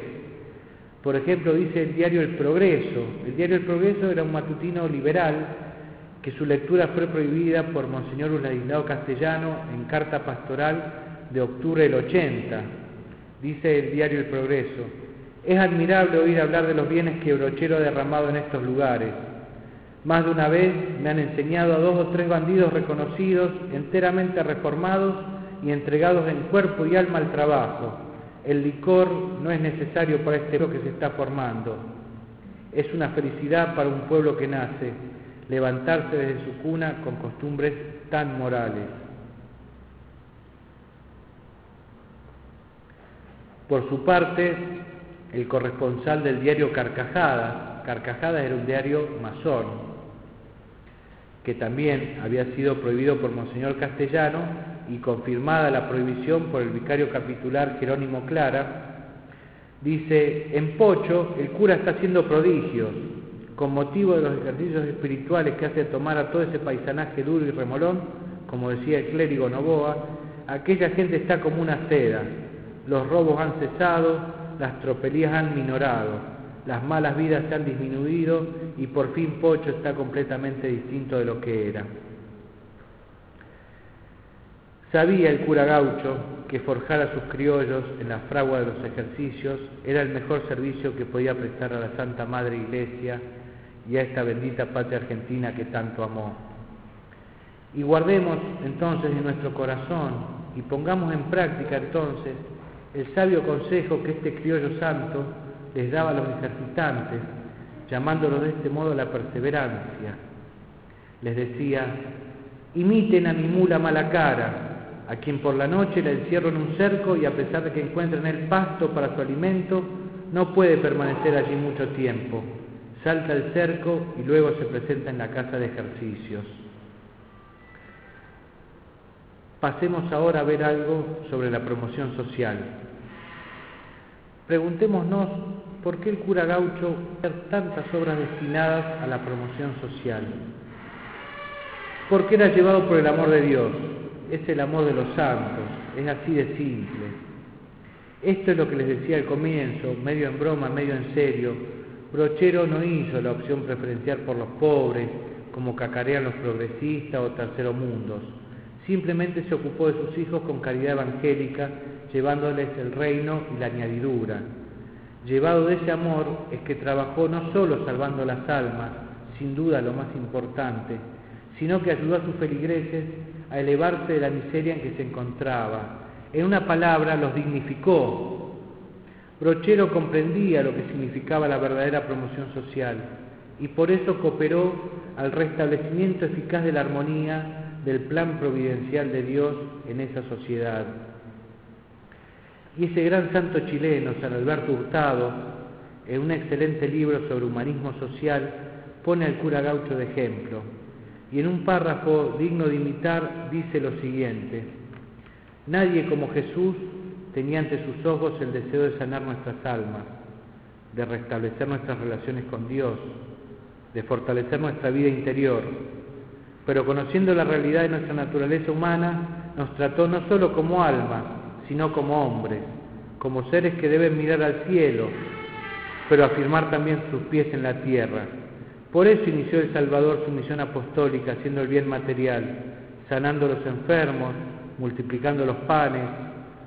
Por ejemplo, dice el diario El Progreso. El diario El Progreso era un matutino liberal que su lectura fue prohibida por Monseñor Uladislao Castellano en carta pastoral de octubre del 80. Dice el diario El Progreso, es admirable oír hablar de los bienes que Brochero ha derramado en estos lugares más de una vez me han enseñado a dos o tres bandidos reconocidos, enteramente reformados y entregados en cuerpo y alma al trabajo. El licor no es necesario para este pueblo que se está formando. Es una felicidad para un pueblo que nace, levantarse desde su cuna con costumbres tan morales. Por su parte, el corresponsal del diario Carcajadas. Carcajadas era un diario masón, que también había sido prohibido por Monseñor Castellano y confirmada la prohibición por el vicario capitular Jerónimo Clara, dice, en Pocho el cura está haciendo prodigios, con motivo de los ejercicios espirituales que hace tomar a todo ese paisanaje duro y remolón, como decía el clérigo Novoa, aquella gente está como una seda, los robos han cesado, las tropelías han minorado, las malas vidas se han disminuido y por fin Pocho está completamente distinto de lo que era. Sabía el cura gaucho que forjar a sus criollos en la fragua de los ejercicios era el mejor servicio que podía prestar a la Santa Madre Iglesia y a esta bendita patria argentina que tanto amó. Y guardemos entonces en nuestro corazón y pongamos en práctica entonces el sabio consejo que este criollo santo les daba a los ejercitantes, llamándolos de este modo a la perseverancia. Les decía, imiten a mi mula mala cara, a quien por la noche la encierro en un cerco y a pesar de que encuentra en el pasto para su alimento, no puede permanecer allí mucho tiempo. Salta el cerco y luego se presenta en la casa de ejercicios. Pasemos ahora a ver algo sobre la promoción social. Preguntémonos por qué el cura gaucho hacer tantas obras destinadas a la promoción social. Porque era llevado por el amor de Dios, es el amor de los santos, es así de simple. Esto es lo que les decía al comienzo, medio en broma, medio en serio. Brochero no hizo la opción preferencial por los pobres, como cacarean los progresistas o terceromundos. Simplemente se ocupó de sus hijos con caridad evangélica, llevándoles el reino y la añadidura. Llevado de ese amor es que trabajó no solo salvando las almas, sin duda lo más importante, sino que ayudó a sus feligreses a elevarse de la miseria en que se encontraba. En una palabra, los dignificó. Brochero comprendía lo que significaba la verdadera promoción social y por eso cooperó al restablecimiento eficaz de la armonía del plan providencial de Dios en esa sociedad. Y ese gran santo chileno, San Alberto Hurtado, en un excelente libro sobre humanismo social, pone al cura gaucho de ejemplo y en un párrafo digno de imitar dice lo siguiente, nadie como Jesús tenía ante sus ojos el deseo de sanar nuestras almas, de restablecer nuestras relaciones con Dios, de fortalecer nuestra vida interior, pero conociendo la realidad de nuestra naturaleza humana, nos trató no solo como almas, sino como hombres, como seres que deben mirar al cielo, pero afirmar también sus pies en la tierra por eso inició el Salvador su misión apostólica, haciendo el bien material, sanando a los enfermos, multiplicando los panes,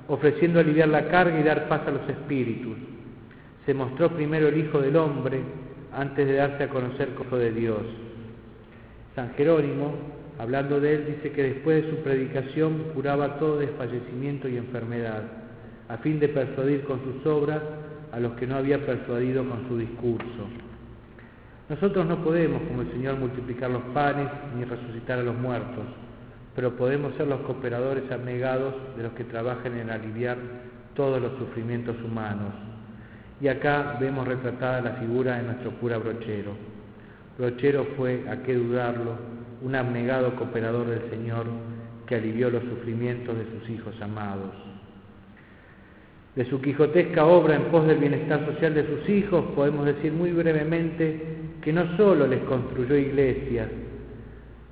ofreciendo aliviar la carga y dar paz a los espíritus. Se mostró primero el Hijo del Hombre antes de darse a conocer como de Dios. San Jerónimo, hablando de él, dice que después de su predicación curaba todo desfallecimiento y enfermedad, a fin de persuadir con sus obras a los que no había persuadido con su discurso. Nosotros no podemos, como el Señor, multiplicar los panes ni resucitar a los muertos, pero podemos ser los cooperadores abnegados de los que trabajan en aliviar todos los sufrimientos humanos. Y acá vemos retratada la figura de nuestro cura Brochero. Brochero fue, a qué dudarlo, un abnegado cooperador del Señor que alivió los sufrimientos de sus hijos amados. De su quijotesca obra en pos del bienestar social de sus hijos, podemos decir muy brevemente que no solo les construyó iglesias,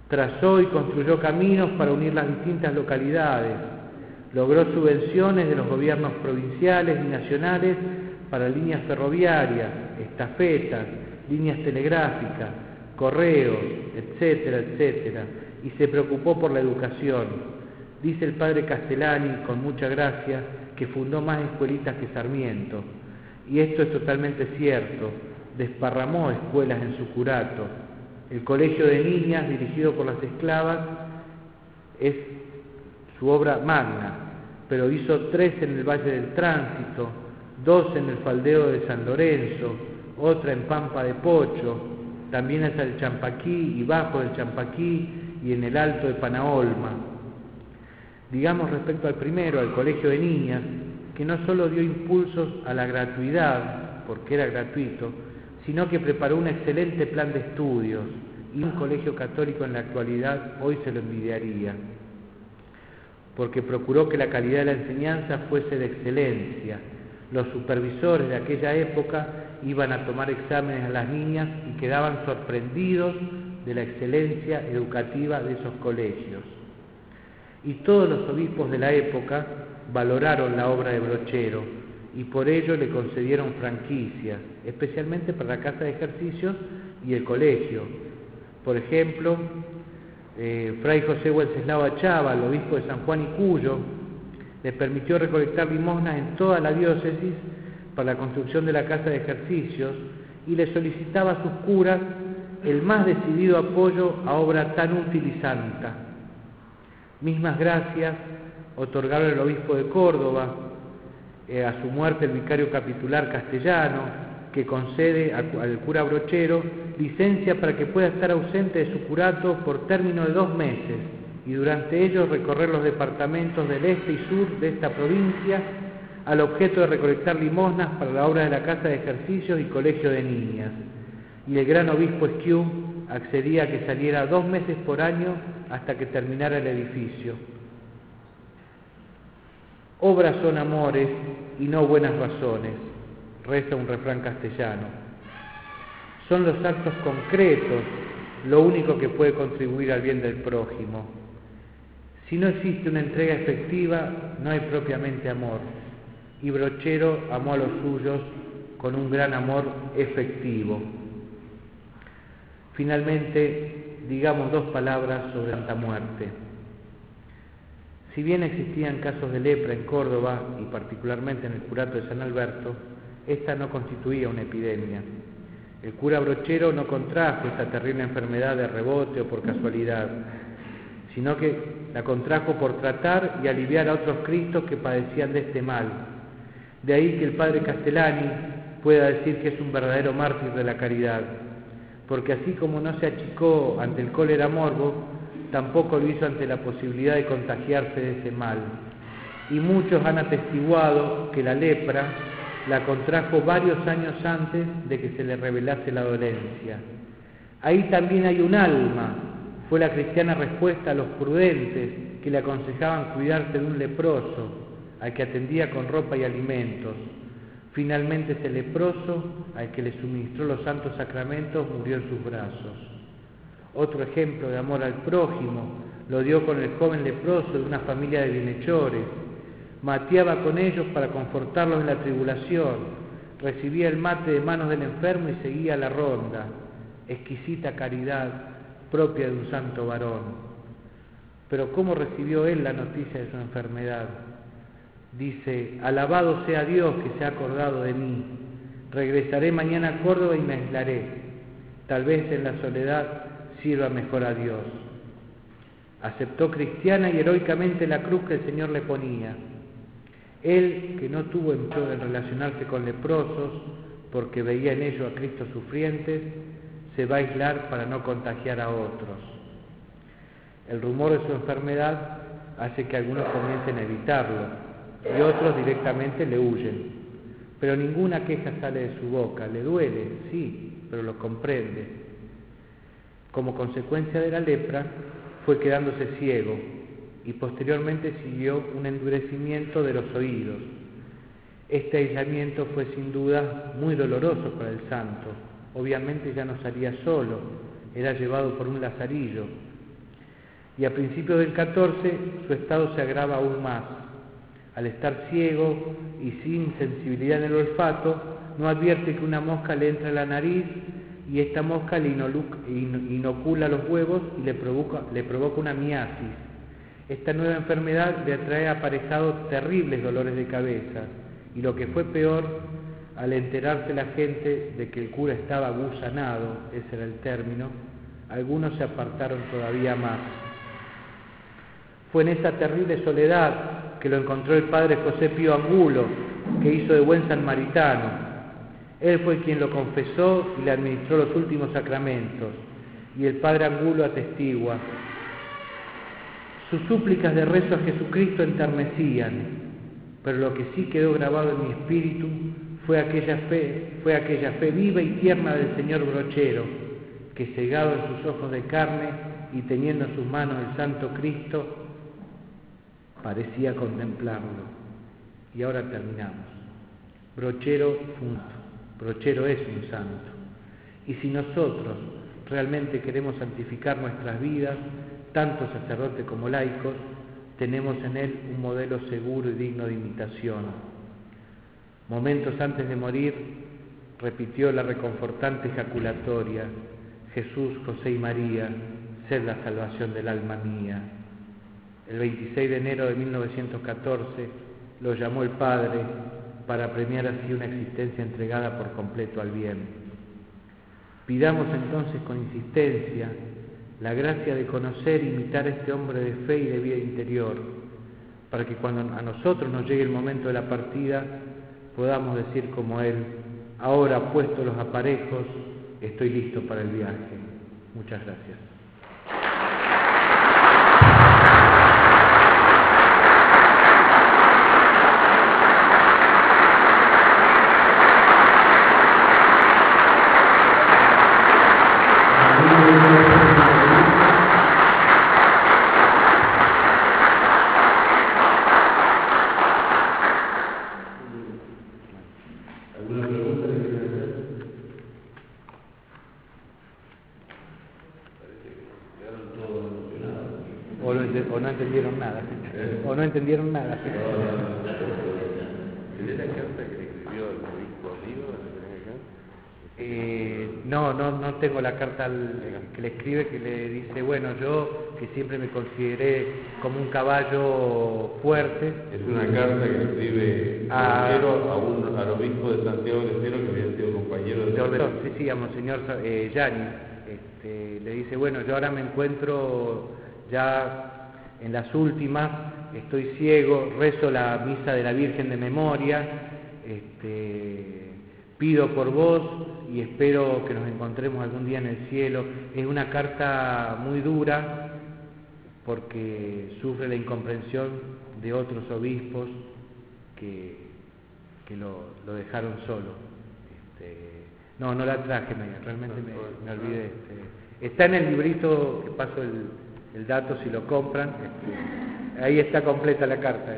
trazó y construyó caminos para unir las distintas localidades, logró subvenciones de los gobiernos provinciales y nacionales para líneas ferroviarias, estafetas, líneas telegráficas, correos, etcétera, etcétera, y se preocupó por la educación. Dice el padre Castellani, con mucha gracia, que fundó más escuelitas que Sarmiento. Y esto es totalmente cierto desparramó escuelas en su curato. El colegio de niñas, dirigido por las esclavas, es su obra magna, pero hizo tres en el Valle del Tránsito, dos en el Faldeo de San Lorenzo, otra en Pampa de Pocho, también hasta el Champaquí y bajo del Champaquí y en el Alto de Panaolma. Digamos respecto al primero, al colegio de niñas, que no solo dio impulsos a la gratuidad, porque era gratuito, sino que preparó un excelente plan de estudios y un colegio católico en la actualidad hoy se lo envidiaría, porque procuró que la calidad de la enseñanza fuese de excelencia. Los supervisores de aquella época iban a tomar exámenes a las niñas y quedaban sorprendidos de la excelencia educativa de esos colegios. Y todos los obispos de la época valoraron la obra de Brochero y por ello le concedieron franquicias, especialmente para la casa de ejercicios y el colegio. Por ejemplo, eh, Fray José Wenceslao Achava, el obispo de San Juan y Cuyo, le permitió recolectar limosnas en toda la diócesis para la construcción de la casa de ejercicios y le solicitaba a sus curas el más decidido apoyo a obra tan útil y santa. Mismas gracias otorgaron el obispo de Córdoba, eh, a su muerte el vicario capitular castellano, que concede al cura brochero licencia para que pueda estar ausente de su curato por término de dos meses y durante ellos recorrer los departamentos del este y sur de esta provincia al objeto de recolectar limosnas para la obra de la Casa de Ejercicios y Colegio de Niñas. Y el gran obispo Esquiú accedía a que saliera dos meses por año hasta que terminara el edificio. Obras son amores y no buenas razones, reza un refrán castellano. Son los actos concretos lo único que puede contribuir al bien del prójimo. Si no existe una entrega efectiva, no hay propiamente amor. Y Brochero amó a los suyos con un gran amor efectivo. Finalmente, digamos dos palabras sobre Santa Muerte. Si bien existían casos de lepra en Córdoba y particularmente en el curato de San Alberto, esta no constituía una epidemia. El cura brochero no contrajo esta terrible enfermedad de rebote o por casualidad, sino que la contrajo por tratar y aliviar a otros cristos que padecían de este mal. De ahí que el padre Castellani pueda decir que es un verdadero mártir de la caridad, porque así como no se achicó ante el cólera morbo, tampoco lo hizo ante la posibilidad de contagiarse de ese mal. Y muchos han atestiguado que la lepra la contrajo varios años antes de que se le revelase la dolencia. Ahí también hay un alma, fue la cristiana respuesta a los prudentes que le aconsejaban cuidarse de un leproso, al que atendía con ropa y alimentos. Finalmente ese leproso, al que le suministró los santos sacramentos, murió en sus brazos. Otro ejemplo de amor al prójimo lo dio con el joven leproso de una familia de bienhechores. Mateaba con ellos para confortarlos en la tribulación. Recibía el mate de manos del enfermo y seguía la ronda. Exquisita caridad propia de un santo varón. Pero ¿cómo recibió él la noticia de su enfermedad? Dice, alabado sea Dios que se ha acordado de mí. Regresaré mañana a Córdoba y me aislaré. Tal vez en la soledad sirva mejor a Dios. Aceptó cristiana y heroicamente la cruz que el Señor le ponía. Él, que no tuvo empleo en relacionarse con leprosos, porque veía en ellos a Cristo sufrientes, se va a aislar para no contagiar a otros. El rumor de su enfermedad hace que algunos comiencen a evitarlo y otros directamente le huyen. Pero ninguna queja sale de su boca. Le duele, sí, pero lo comprende. Como consecuencia de la lepra, fue quedándose ciego y posteriormente siguió un endurecimiento de los oídos. Este aislamiento fue sin duda muy doloroso para el santo. Obviamente ya no salía solo, era llevado por un lazarillo. Y a principios del 14 su estado se agrava aún más. Al estar ciego y sin sensibilidad en el olfato, no advierte que una mosca le entra a la nariz y esta mosca le inocula los huevos y le provoca, le provoca una miasis. Esta nueva enfermedad le atrae aparejado terribles dolores de cabeza y lo que fue peor, al enterarse la gente de que el cura estaba gusanado, ese era el término, algunos se apartaron todavía más. Fue en esa terrible soledad que lo encontró el padre José Pío Angulo, que hizo de buen samaritano, él fue quien lo confesó y le administró los últimos sacramentos, y el Padre Angulo atestigua. Sus súplicas de rezo a Jesucristo enternecían, pero lo que sí quedó grabado en mi espíritu fue aquella fe, fue aquella fe viva y tierna del señor Brochero, que cegado en sus ojos de carne y teniendo en sus manos el Santo Cristo, parecía contemplarlo. Y ahora terminamos. Brochero punto. Brochero es un santo. Y si nosotros realmente queremos santificar nuestras vidas, tanto sacerdotes como laicos, tenemos en él un modelo seguro y digno de imitación. Momentos antes de morir, repitió la reconfortante ejaculatoria, Jesús, José y María, sed la salvación del alma mía. El 26 de enero de 1914 lo llamó el Padre para premiar así una existencia entregada por completo al bien. Pidamos entonces con insistencia la gracia de conocer e imitar a este hombre de fe y de vida interior, para que cuando a nosotros nos llegue el momento de la partida podamos decir como él, ahora puesto los aparejos, estoy listo para el viaje. Muchas gracias. ¿Alguna pregunta que quieran hacer? Parece que quedaron todos emocionados. O no, ente- o no entendieron nada. O no entendieron nada. ¿Tenés la carta que le escribió el obispo amigo? ¿La tenés acá? Eh, no, no, no tengo la carta al- que le escribe que le dice, bueno, yo que siempre me consideré como un caballo fuerte, Es una carta que escribe Ah. A un, al obispo de Santiago del Estero que había sido compañero de de Ordenón, sí, sí, a Monseñor eh, este, le dice, bueno, yo ahora me encuentro ya en las últimas, estoy ciego, rezo la misa de la Virgen de memoria, este, pido por vos y espero que nos encontremos algún día en el cielo. Es una carta muy dura porque sufre la incomprensión de otros obispos que, que lo, lo dejaron solo. Este, no, no la traje, me- realmente me, me olvidé. este. está en el librito, que paso el, el dato si lo compran. este, ahí está completa la carta.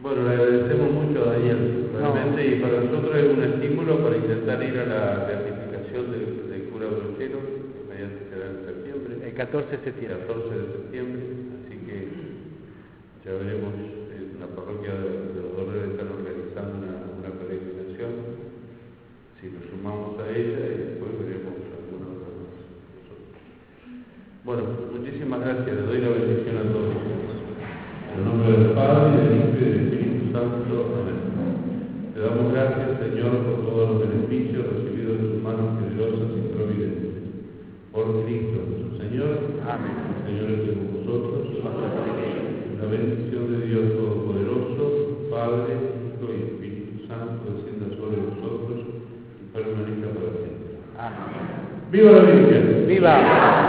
Bueno, le agradecemos mucho a Daniel, realmente, y para nosotros es un estímulo para intentar ir a la beatificación del, del cura Brochero, que mediante será en septiembre, El 14 de el septiembre. 14 de septiembre, así que ya veremos, recibidos de tus manos generosas y providentes. Por Cristo, nuestro Señor. Amén. Señor esté con vosotros. La bendición de Dios Todopoderoso, Padre, Hijo y Espíritu Santo, descienda sobre vosotros y permanezca para siempre. Amén. ¡Viva la Virgen! ¡Viva!